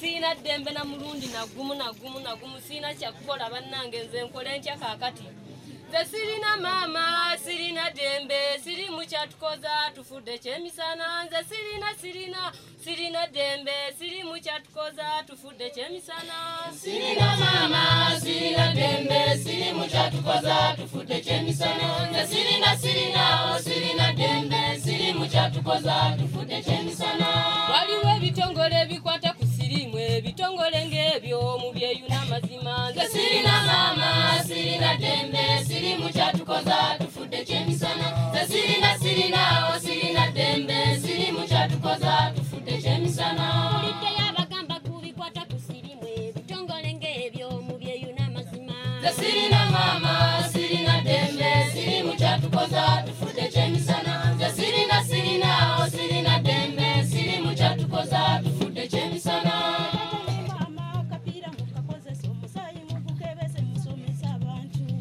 siina ddembe na mulundi nagumu nagumu nagumu siina kyakukola bannange nze nkole ntya kaakati nze sirina maama sirina dembe sirimu kyatukoza tufudde kyemisana nze sirina sirina sirina dembe sirimu kyatukoza tufudde kyemisana sirina maama sirina dembe sirimu kyatukoza tufudde kyemisana nze sirina sirina oh, sirina dembe sirimu kyatukoza tufudde Songolenge ebyo mubyeyuna mazima nze sirina maama sirina dembe siri mukyatukoza tufudde kyemisana nze sirina sirina o sirina dembe siri mukyatukoza tufudde kyemisana kubikwata ku sirimu ebitongolenge ebyo mubyeyuna mazima sirina maama sirina dembe siri mukyatukoza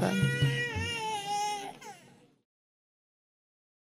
Bye.